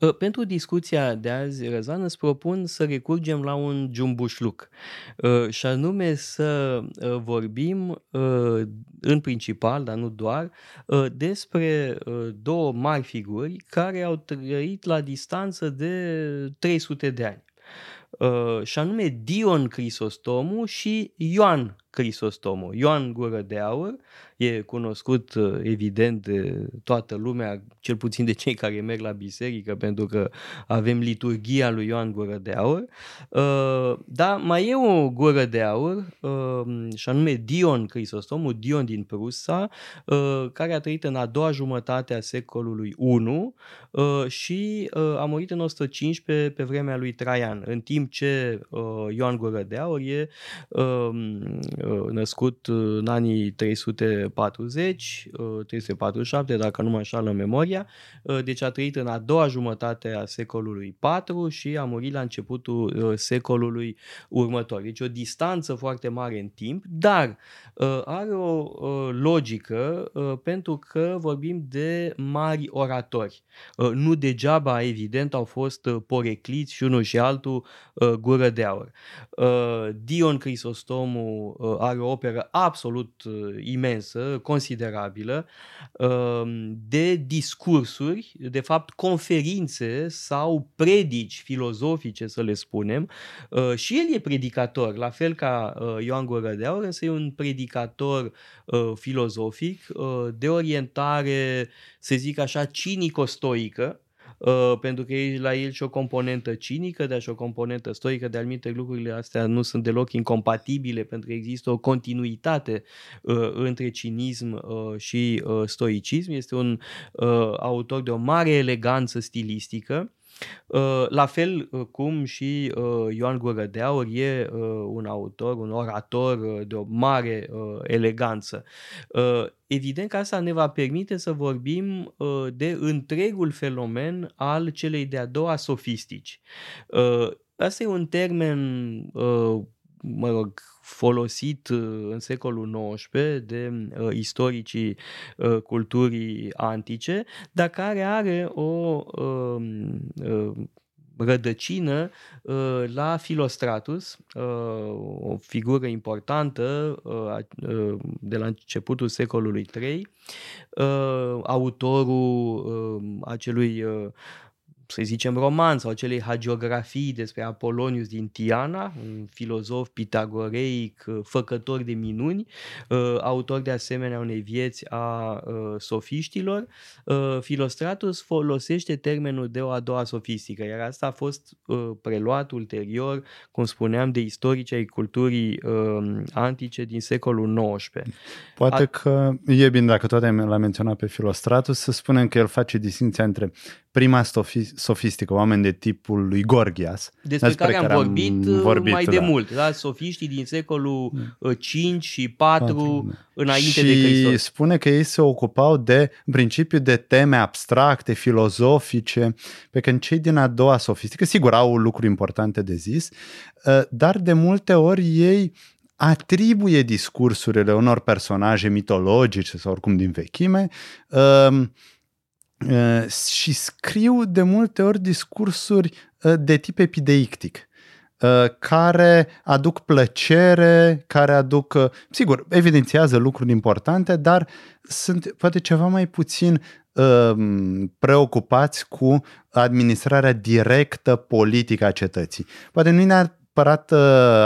Uh, pentru discuția de azi, Răzvan, îți propun să recurgem la un jumbușluc uh, și anume să uh, vorbim în principal, dar nu doar, despre două mari figuri care au trăit la distanță de 300 de ani. Și anume Dion Crisostomu și Ioan Crisostomu. Ioan Gură de Aur e cunoscut uh, evident de toată lumea, cel puțin de cei care merg la biserică, pentru că avem liturgia lui Ioan Gură de Aur. Uh, dar mai e o gură de aur, uh, și anume Dion Crisostomu, Dion din Prusa, care a trăit în a doua jumătate a secolului Și și a murit în 115 pe vremea lui Traian, în timp ce Ioan Gură de Aur e născut în anii 340, 347, dacă nu mă înșală memoria, deci a trăit în a doua jumătate a secolului 4 și a murit la începutul secolului următor. Deci o distanță foarte mare în timp, dar are o logică pentru că vorbim de mari oratori. Nu degeaba, evident, au fost porecliți și unul și altul gură de aur. Dion Crisostomu are o operă absolut uh, imensă, considerabilă, uh, de discursuri, de fapt conferințe sau predici filozofice, să le spunem. Uh, și el e predicator, la fel ca uh, Ioan Gură de Aur, însă e un predicator uh, filozofic uh, de orientare, să zic așa, cinico-stoică, Uh, pentru că e la el și o componentă cinică, dar și o componentă stoică, de anumite lucrurile astea nu sunt deloc incompatibile, pentru că există o continuitate uh, între cinism uh, și uh, stoicism. Este un uh, autor de o mare eleganță stilistică, Uh, la fel uh, cum și uh, Ioan Gură de Aur e un autor, un orator de o mare eleganță. Evident că asta ne va permite să vorbim de întregul fenomen al celei de-a doua sofistici. Asta e un termen mă rog, folosit uh, în secolul XIX de uh, istoricii uh, culturii antice, dar care are o uh, uh, rădăcină uh, la Filostratus, uh, o figură importantă uh, uh, de la începutul secolului III, uh, autorul uh, acelui uh, să zicem, roman sau acelei hagiografii despre Apolonius din Tiana, un filozof pitagoreic, uh, făcător de minuni, uh, autor de asemenea unei vieți a uh, sofiștilor. Filostratus folosește termenul de o a doua sofistică, iar asta a fost preluat ulterior, cum spuneam, de istorici ai culturii antice din secolul XIX. Poate a... că e bine, dacă toate l-a menționat pe Filostratus, să spunem că el face distinția între prima sofistică, oameni de tipul lui Gorgias. Despre, despre care, care am vorbit, am vorbit mai da. de mult, da? sofiștii din secolul mm. 5 și 4 4 înainte și de Hristos. Și spune că ei se ocupau de, în principiu, de teme abstracte, filozofice, pe când cei din a doua sofistică, sigur, au lucruri importante de zis, ă, dar de multe ori ei atribuie discursurile unor personaje mitologice sau oricum din vechime uh, Uh, și scriu de multe ori discursuri uh, de tip epideictic uh, care aduc plăcere, care aduc, sigur, evidențiază lucruri importante, dar sunt poate ceva mai puțin preocupați cu administrarea directă politică a cetății. Poate nu e neapărat uh,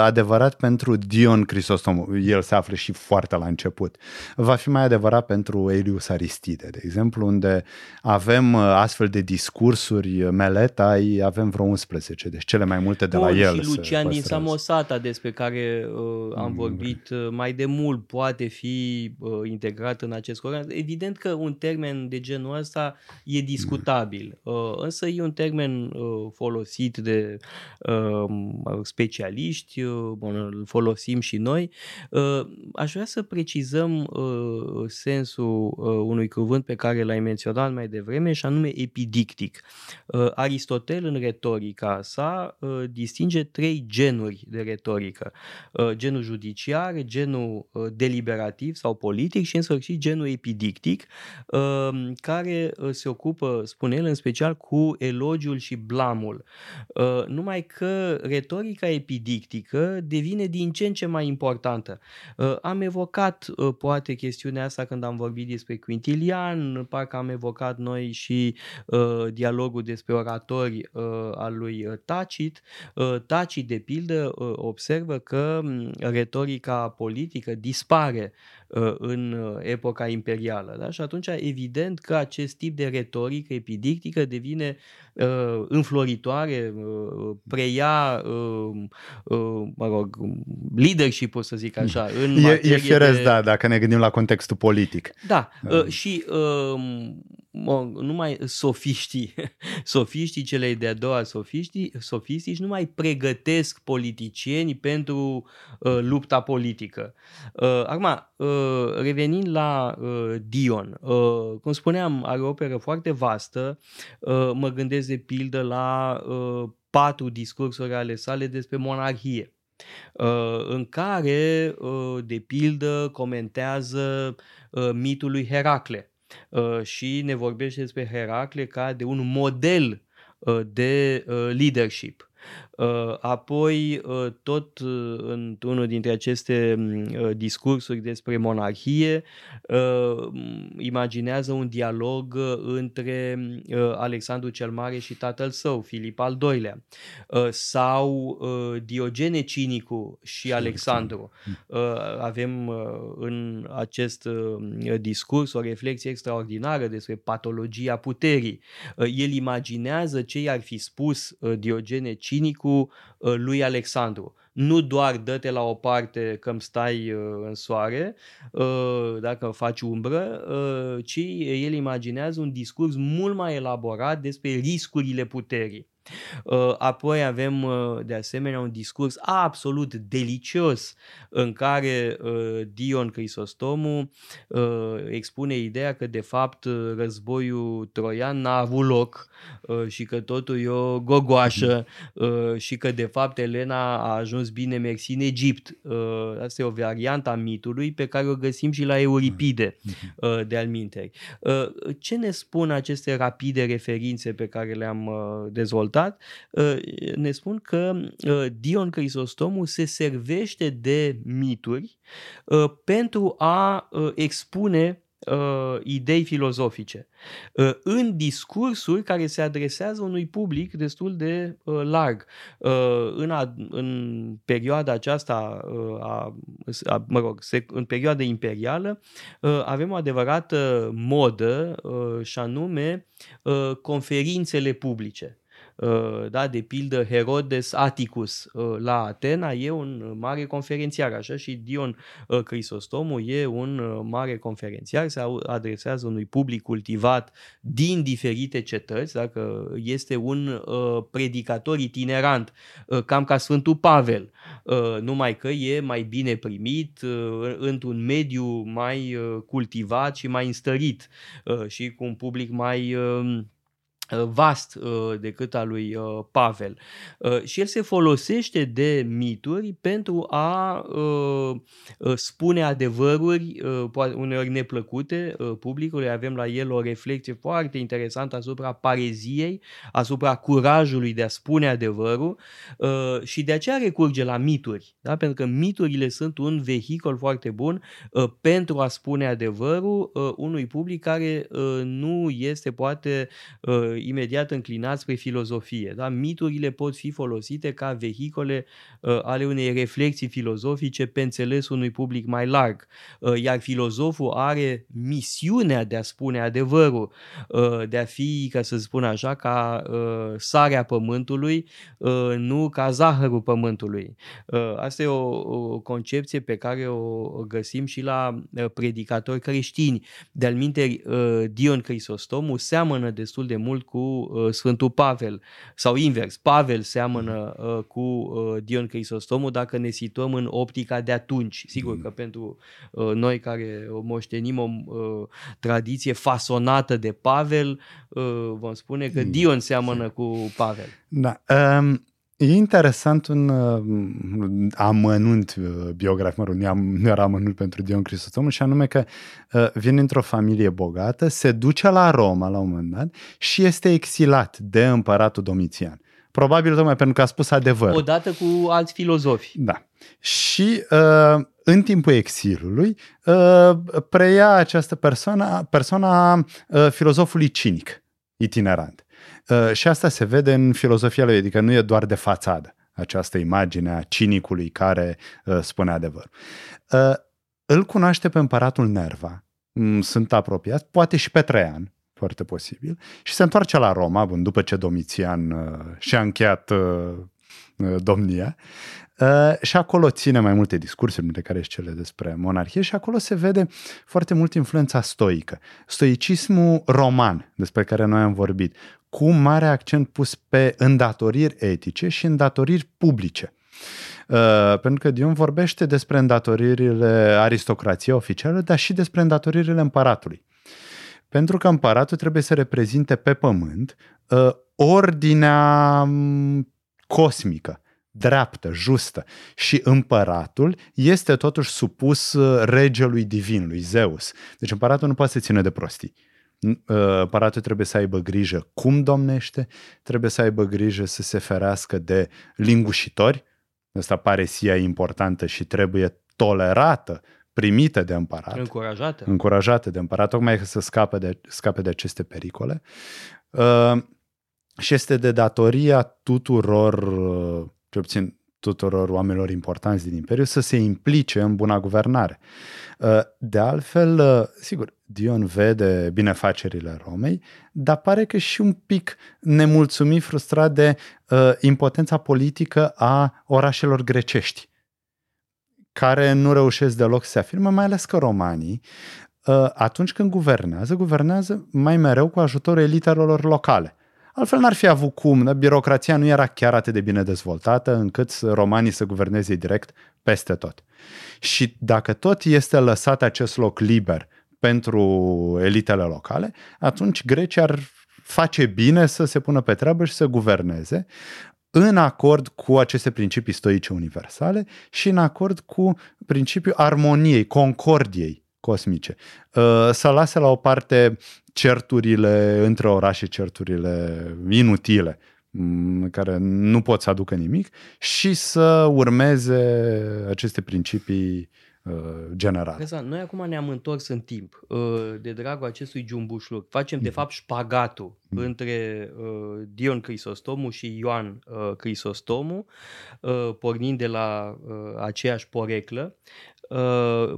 adevărat pentru Dion Crisostom, el se află și foarte la început. Va fi mai adevărat pentru Elius Aristide, de exemplu, unde avem uh, astfel de discursuri, uh, Meleta, avem vreo 11, deci cele mai multe de Bun, la el. Și Lucian din Samosata, despre care uh, am mm. vorbit uh, mai de mult, poate fi uh, integrat în acest program. Evident că un termen de genul ăsta e discutabil, uh, însă e un termen uh, folosit de uh, specialiști, bun, îl folosim și noi. Aș vrea să precizăm sensul unui cuvânt pe care l-ai menționat mai devreme și anume epidictic. Aristotel în retorica sa distinge trei genuri de retorică. Genul judiciar, genul deliberativ sau politic și în sfârșit genul epidictic, care se ocupă, spune el, în special cu elogiul și blamul. Numai că retorica epidictică devine din ce în ce mai importantă. Am evocat poate chestiunea asta când am vorbit despre Quintilian, parcă am evocat noi și dialogul despre oratori al lui Tacit. Tacit, de pildă, observă că retorica politică dispare Uh, în uh, epoca imperială. Da? Și atunci, evident că acest tip de retorică epidictică devine uh, înfloritoare, uh, preia, uh, uh, mă rog, leadership-ul, să zic așa. În e, e firesc, de... da, dacă ne gândim la contextul politic. Da, uh, și uh, numai sofiștii, sofiștii celei de-a doua sofiștii, sofistici nu mai pregătesc politicieni pentru uh, lupta politică. Uh, acum, uh, revenind la uh, Dion, uh, cum spuneam, are o operă foarte vastă, uh, mă gândesc de pildă la uh, patru discursuri ale sale despre monarhie uh, în care, uh, de pildă, comentează mitul lui Heracle și ne vorbește despre Heracle ca de un model de leadership. Uh, apoi, uh, tot uh, într-unul dintre aceste mm, discursuri despre monarhie, imaginează un dialog între Alexandru cel Mare și tatăl său, Filip al II-lea, sau Diogene Cinicu și Alexandru. Avem în acest discurs o reflexie extraordinară despre patologia puterii. El imaginează ce i-ar fi spus Diogene Cinicu cu uh, lui Alexandru. Nu doar dă-te la o parte că stai uh, în soare, uh, dacă faci umbră, ci el imaginează un discurs mult mai elaborat despre riscurile puterii. Uh, apoi avem uh, de asemenea un discurs absolut delicios în care uh, Dion Crisostomu expune ideea că de fapt războiul troian n-a avut loc și că totul e o gogoașă și că de fapt Elena a ajuns bine mersi în Egipt. Asta e o variantă a mitului pe care o găsim și la Euripide de alminteri. Ce ne spun aceste rapide referințe pe care le-am dezvoltat? Dezvoltat, ă, ne spun că ă, Dion Crisostomu se servește de mituri ă, pentru a expune idei filozofice în discursuri care se adresează unui public destul de larg. În, a, în perioada aceasta, a, a, mă rog, în perioada imperială, avem o adevărată modă și anume conferințele publice. Uh, da, de pildă Herodes Atticus uh, la Atena e un mare conferențiar, așa și Dion uh, Crisostomul e un mare conferențiar, se adresează unui public cultivat din diferite cetăți, dacă este un predicator itinerant, cam ca Sfântul Pavel, numai că e mai bine primit într-un mediu mai cultivat și mai înstărit și cu un public mai Uh, vast uh, decât al lui uh, Pavel. Și el se folosește de mituri pentru a spune adevăruri, uneori neplăcute publicului. Avem la el o reflecție foarte interesantă asupra pareziei, asupra curajului de a spune adevărul și de aceea recurge la mituri. Da? Pentru că miturile sunt un vehicul foarte bun pentru a spune adevărul unui public care nu este poate imediat înclinat spre filozofie. Da? Miturile pot fi folosite ca vehicole uh, ale unei reflexii filozofice pe înțelesul unui public mai larg. Uh, iar filozoful are misiunea de a spune adevărul, uh, de a fi, ca să spun așa, ca uh, sarea pământului, uh, nu ca zahărul pământului. Uh, asta e o, o concepție pe care o găsim și la uh, predicatori creștini. De-al minte, uh, Dion Crisostomul seamănă destul de mult cu uh, Sfântul Pavel sau invers, Pavel seamănă uh, cu uh, Dion Crisostomul dacă ne situăm în optica de atunci. Sigur că pentru uh, noi care moștenim o uh, tradiție fasonată de Pavel, uh, vom spune că Dion seamănă cu Pavel. Da. Um E interesant un uh, amănunt uh, biografic, mă rog, nu era amănunt pentru Dion Crisostomul, și anume că uh, vine într-o familie bogată, se duce la Roma la un moment dat și este exilat de împăratul Domitian. Probabil tocmai pentru că a spus adevăr. Odată cu alți filozofi. Da. Și uh, în timpul exilului uh, preia această persoană, persoana uh, filozofului cinic, itinerant. Uh, și asta se vede în filozofia lui, adică nu e doar de fațadă această imagine a cinicului care uh, spune adevăr. Uh, îl cunoaște pe împăratul Nerva, mm, sunt apropiați, poate și pe Traian, foarte posibil, și se întoarce la Roma, bun, după ce Domitian uh, și-a încheiat uh, domnia Uh, și acolo ține mai multe discursuri, dintre care și cele despre monarhie, și acolo se vede foarte mult influența stoică. Stoicismul roman, despre care noi am vorbit, cu mare accent pus pe îndatoriri etice și îndatoriri publice. Uh, pentru că Dion vorbește despre îndatoririle aristocrației oficiale, dar și despre îndatoririle împăratului. Pentru că împăratul trebuie să reprezinte pe pământ uh, ordinea mm, cosmică dreaptă, justă. Și împăratul este totuși supus uh, regelui divin, lui Zeus. Deci împăratul nu poate să ține de prostii. Uh, împăratul trebuie să aibă grijă cum domnește, trebuie să aibă grijă să se ferească de lingușitori, asta pare sia importantă și trebuie tolerată, primită de împărat. Încurajată. Încurajată de împărat, tocmai să scape de, scape de aceste pericole. Uh, și este de datoria tuturor uh, ce obțin tuturor oamenilor importanți din Imperiu, să se implice în buna guvernare. Uh, de altfel, uh, sigur, Dion vede binefacerile Romei, dar pare că și un pic nemulțumit, frustrat de uh, impotența politică a orașelor grecești, care nu reușesc deloc să se afirme, mai ales că romanii, atunci când guvernează, guvernează mai mereu cu ajutorul elitelor locale. Altfel n-ar fi avut cum, da? birocrația nu era chiar atât de bine dezvoltată încât romanii să guverneze direct peste tot. Și dacă tot este lăsat acest loc liber pentru elitele locale, atunci Grecia ar face bine să se pună pe treabă și să guverneze în acord cu aceste principii stoice universale și în acord cu principiul armoniei, concordiei cosmice. Uh, să lase la o parte certurile între orașe, certurile inutile, mm, care nu pot să aducă nimic, și să urmeze aceste principii uh, generale. Exact. Noi acum ne-am întors în timp uh, de dragul acestui jumbușluc. Facem, de mhm. fapt, șpagatul mm. între uh, Dion Crisostomu și Ioan Crisostomu, pornind de la aceeași poreclă. Uh,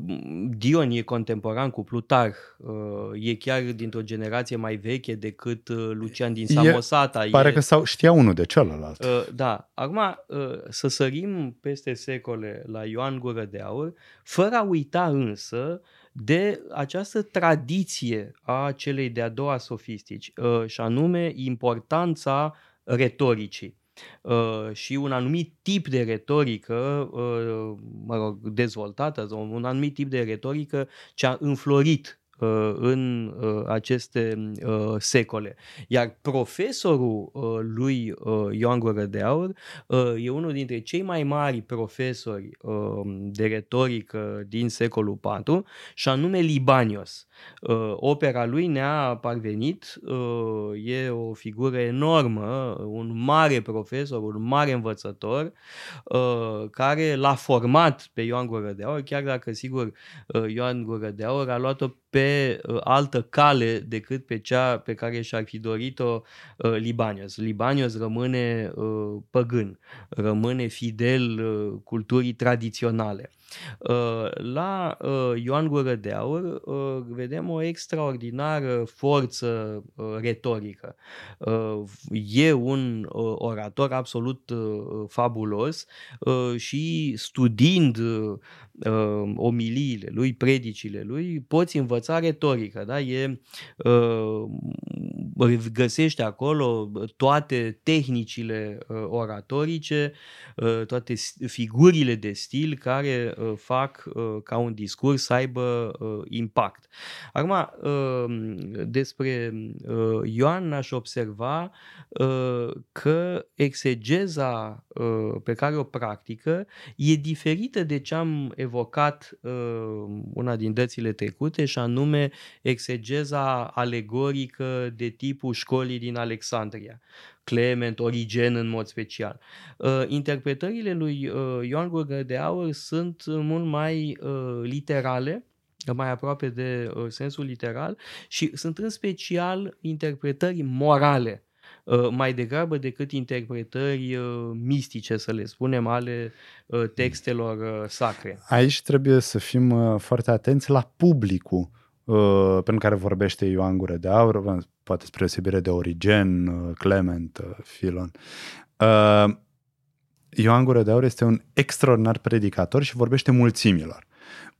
Dion e contemporan cu Plutarh, uh, e chiar dintr-o generație mai veche decât uh, Lucian din Samosata. E, pare e, că sau știa unul de celălalt. Da. Acum, să sărim peste secole la Ioan Gură de Aur, fără a uita însă de această tradiție a celei de-a doua sofistici, și anume importanța retoricii. Uh, și un anumit tip de retorică, uh, mă rog, dezvoltată, un anumit tip de retorică ce a înflorit Uh, în uh, aceste uh, secole. Iar profesorul lui Ioan Gură de Aur e unul dintre cei mai mari profesori de retorică din secolul IV și anume Libanios. Opera lui ne-a parvenit, e o figură enormă, un mare profesor, un mare învățător care l-a format pe Ioan Gură de Aur, chiar dacă sigur Ioan Gură de Aur a luat-o pe uh, altă cale decât pe cea pe care și-ar fi dorit-o uh, Libanios. Libanios rămâne uh, păgân, rămâne fidel uh, culturii tradiționale. Uh, la uh, Ioan Gură de Aur uh, vedem o extraordinară forță retorică. E un orator absolut fabulos și studiind omiliile lui, predicile lui, poți învăța retorică. Da? E găsește acolo toate tehnicile oratorice, toate figurile de stil care fac ca un discurs să aibă impact. Acum, despre Ioan aș observa că exegeza pe care o practică e diferită de ce am evocat una din dățile trecute și anume exegeza alegorică de tipul școlii din Alexandria. Clement, Origen în mod special. Interpretările lui Ioan Gurgă de Aur sunt mult mai literale, mai aproape de sensul literal și sunt în special interpretări morale Uh, mai degrabă decât interpretări uh, mistice, să le spunem, ale uh, textelor sacre. Aici trebuie să fim foarte atenți la publicul pentru care vorbește Ioan Gură de Aur, poate spre deosebire de Origen, Clement, Filon. Ioan Gură de Aur este un extraordinar predicator și vorbește mulțimilor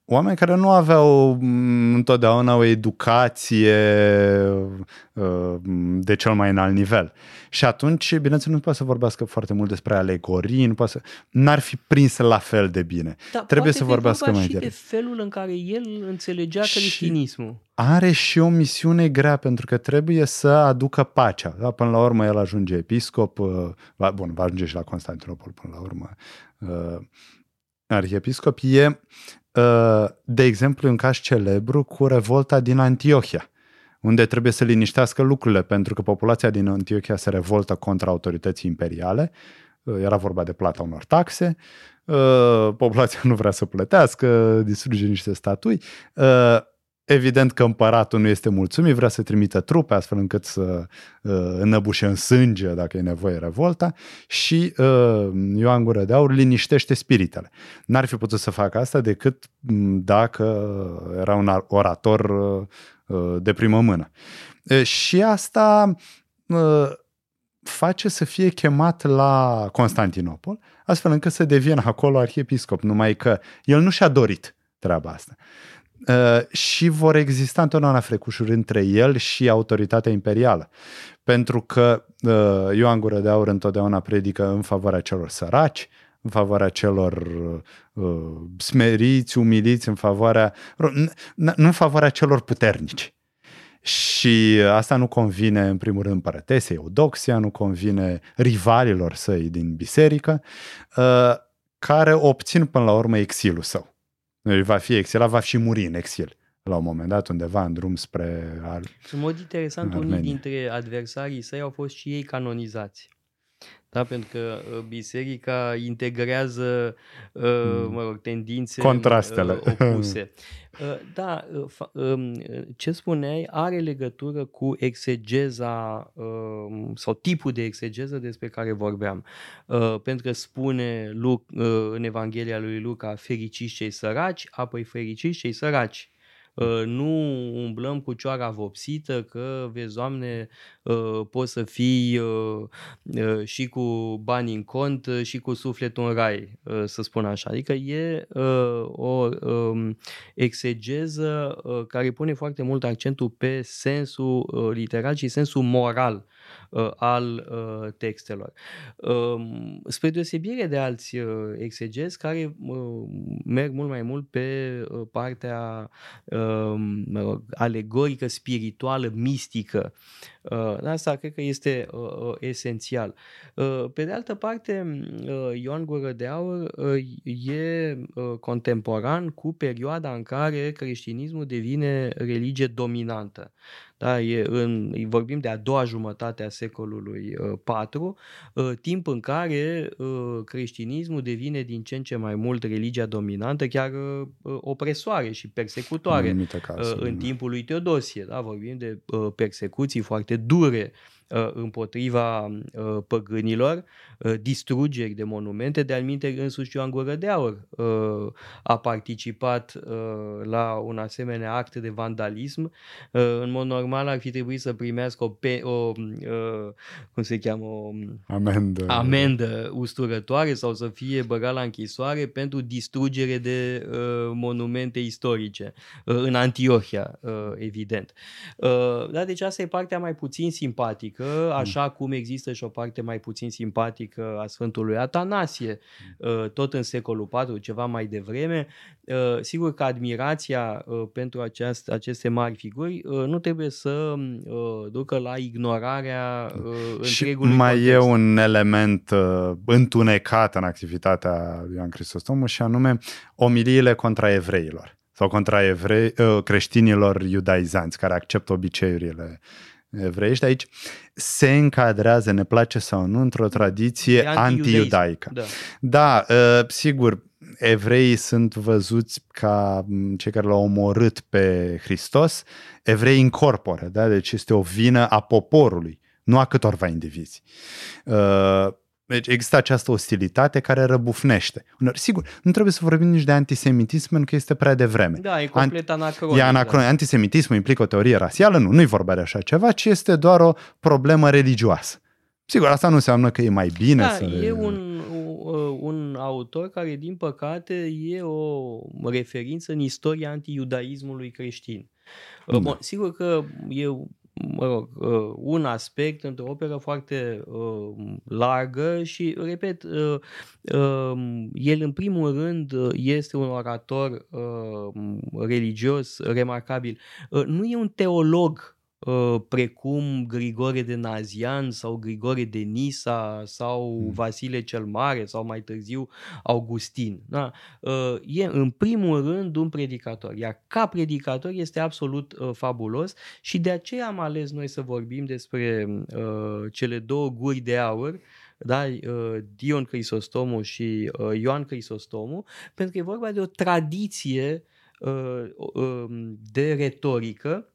oameni care nu aveau mm, întotdeauna o educație uh, de cel mai înalt nivel. Și atunci, bineînțeles, nu poate să vorbească foarte mult despre alegorii, nu poate să... n-ar fi prins la fel de bine. Da, Trebuie să vorbească mai direct. de felul în care el înțelegea și creștinismul. Are și o misiune grea, pentru că trebuie să aducă pacea. Da? Până la urmă, el ajunge episcop, uh, va, bun, va ajunge și la Constantinopol până la urmă, uh, arhiepiscop, e Uh, de exemplu, un caz celebru cu revolta din Antiohia, unde trebuie să liniștească lucrurile, pentru că populația din Antiohia se revoltă contra autorității imperiale, uh, era vorba de plata unor taxe, uh, populația nu vrea să plătească, distruge niște statui, Evident că împăratul nu este mulțumit, vrea să trimită trupe astfel încât să uh, înăbușe în sânge, dacă e nevoie, revolta. Și uh, Ioan Gură de Aur liniștește spiritele. N-ar fi putut să facă asta decât dacă era un orator uh, uh, de primă mână. Uh, și asta uh, face să fie chemat la Constantinopol, astfel încât să devină acolo arhiepiscop, numai că el nu și-a dorit treaba asta. Uh, și vor exista întotdeauna frecușuri între el și autoritatea imperială. Pentru că uh, Ioan Gură de Aur întotdeauna predică în favoarea celor săraci, în favoarea celor uh, smeriți, umiliți, în favoarea, nu în favoarea celor puternici. Și asta nu convine, în primul rând, împărătesei Eudoxia, nu convine rivalilor săi din biserică, uh, care obțin până la urmă exilul său va fi exilat, va și muri în exil la un moment dat undeva în drum spre Ar- În mod interesant, unii dintre adversarii săi au fost și ei canonizați. Da, pentru că uh, biserica integrează, uh, mm. mă rog, tendințe Contrastele. Uh, opuse. Da, um, ce spuneai are legătură cu exegeza um, sau tipul de exegeză despre care vorbeam. Pentru că spune în Evanghelia lui Luca fericiți cei săraci, apoi fericiți cei săraci. Ă, nu umblăm cu cioara vopsită că, vezi, Doamne, ă, poți să fii ă, și cu bani în cont și cu sufletul în rai, să spun așa. Adică e o exegeză care pune foarte mult accentul pe sensul literal și sensul moral uh, al uh, textelor. Uh, spre deosebire de alți uh, exegezi care uh, merg mult mai mult pe uh, partea uh, alegorică, spirituală, mistică. Uh, asta cred că este uh, uh, esențial. Uh, pe de altă parte, uh, Ioan Gură de Aur uh, e uh, contemporan cu perioada în care creștinismul devine religie dominantă. Da, e în, vorbim de a doua jumătate a secolului IV, uh, uh, timp în care uh, creștinismul devine din ce în ce mai mult religia dominantă, chiar uh, opresoare și persecutoare în, caz, uh, în timpul lui Teodosie. Da, vorbim de uh, persecuții foarte dure împotriva păgânilor, distrugeri de monumente. De alminte, însuși Ioan Gură de Aur a participat la un asemenea act de vandalism. În mod normal ar fi trebuit să primească o, pe, o cum se cheamă, o amendă. amendă usturătoare sau să fie băgat la închisoare pentru distrugere de monumente istorice în Antiohia, evident. Da, deci asta e partea mai puțin simpatică, mm. așa cum există și o parte mai puțin simpatică a Sfântului Atanasie, mm. tot în secolul IV, ceva mai devreme. Sigur că admirația pentru aceast, aceste mari figuri nu trebuie să ducă la ignorarea și întregului mai context. e un element întunecat în activitatea lui Ioan Cristostomu și anume omiliile contra evreilor sau contra evrei, uh, creștinilor iudaizanți care acceptă obiceiurile evreiești. Aici se încadrează, ne place sau nu, într-o tradiție anti-iudaică. Da, da uh, sigur, evreii sunt văzuți ca cei care l-au omorât pe Hristos, evrei incorpore, da? deci este o vină a poporului, nu a câtorva indivizi. Uh, deci există această ostilitate care răbufnește. Sigur, nu trebuie să vorbim nici de antisemitism pentru că este prea devreme. Da, e complet anacronic. E anacronic. Da. Antisemitismul implică o teorie rasială? Nu, nu-i vorba de așa ceva, ci este doar o problemă religioasă. Sigur, asta nu înseamnă că e mai bine da, să... e un, un autor care, din păcate, e o referință în istoria anti-iudaismului creștin. Da. Bun, sigur că e mă rog, uh, un aspect într-o operă foarte uh, largă și, repet, uh, um, el în primul rând este un orator religios remarcabil. Nu e un teolog Uh, precum Grigore de Nazian sau Grigore de Nisa sau mm. Vasile cel Mare sau mai târziu Augustin. Da? Uh, e în primul rând un predicator, iar ca predicator este absolut uh, fabulos și de aceea am ales noi să vorbim despre cele două guri de aur da? Dion Crisostomu și Ioan Crisostomu, pentru că e vorba de o tradiție um, de retorică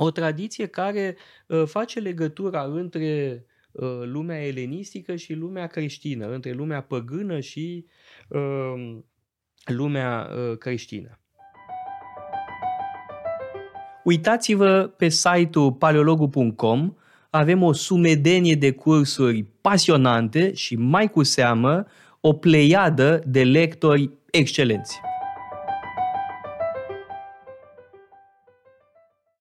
o tradiție care uh, face legătura între uh, lumea elenistică și lumea creștină, între lumea păgână și uh, lumea creștină. Uitați-vă pe site-ul paleologu.com, avem o sumedenie de cursuri pasionante și mai cu seamă o pleiadă de lectori excelenți.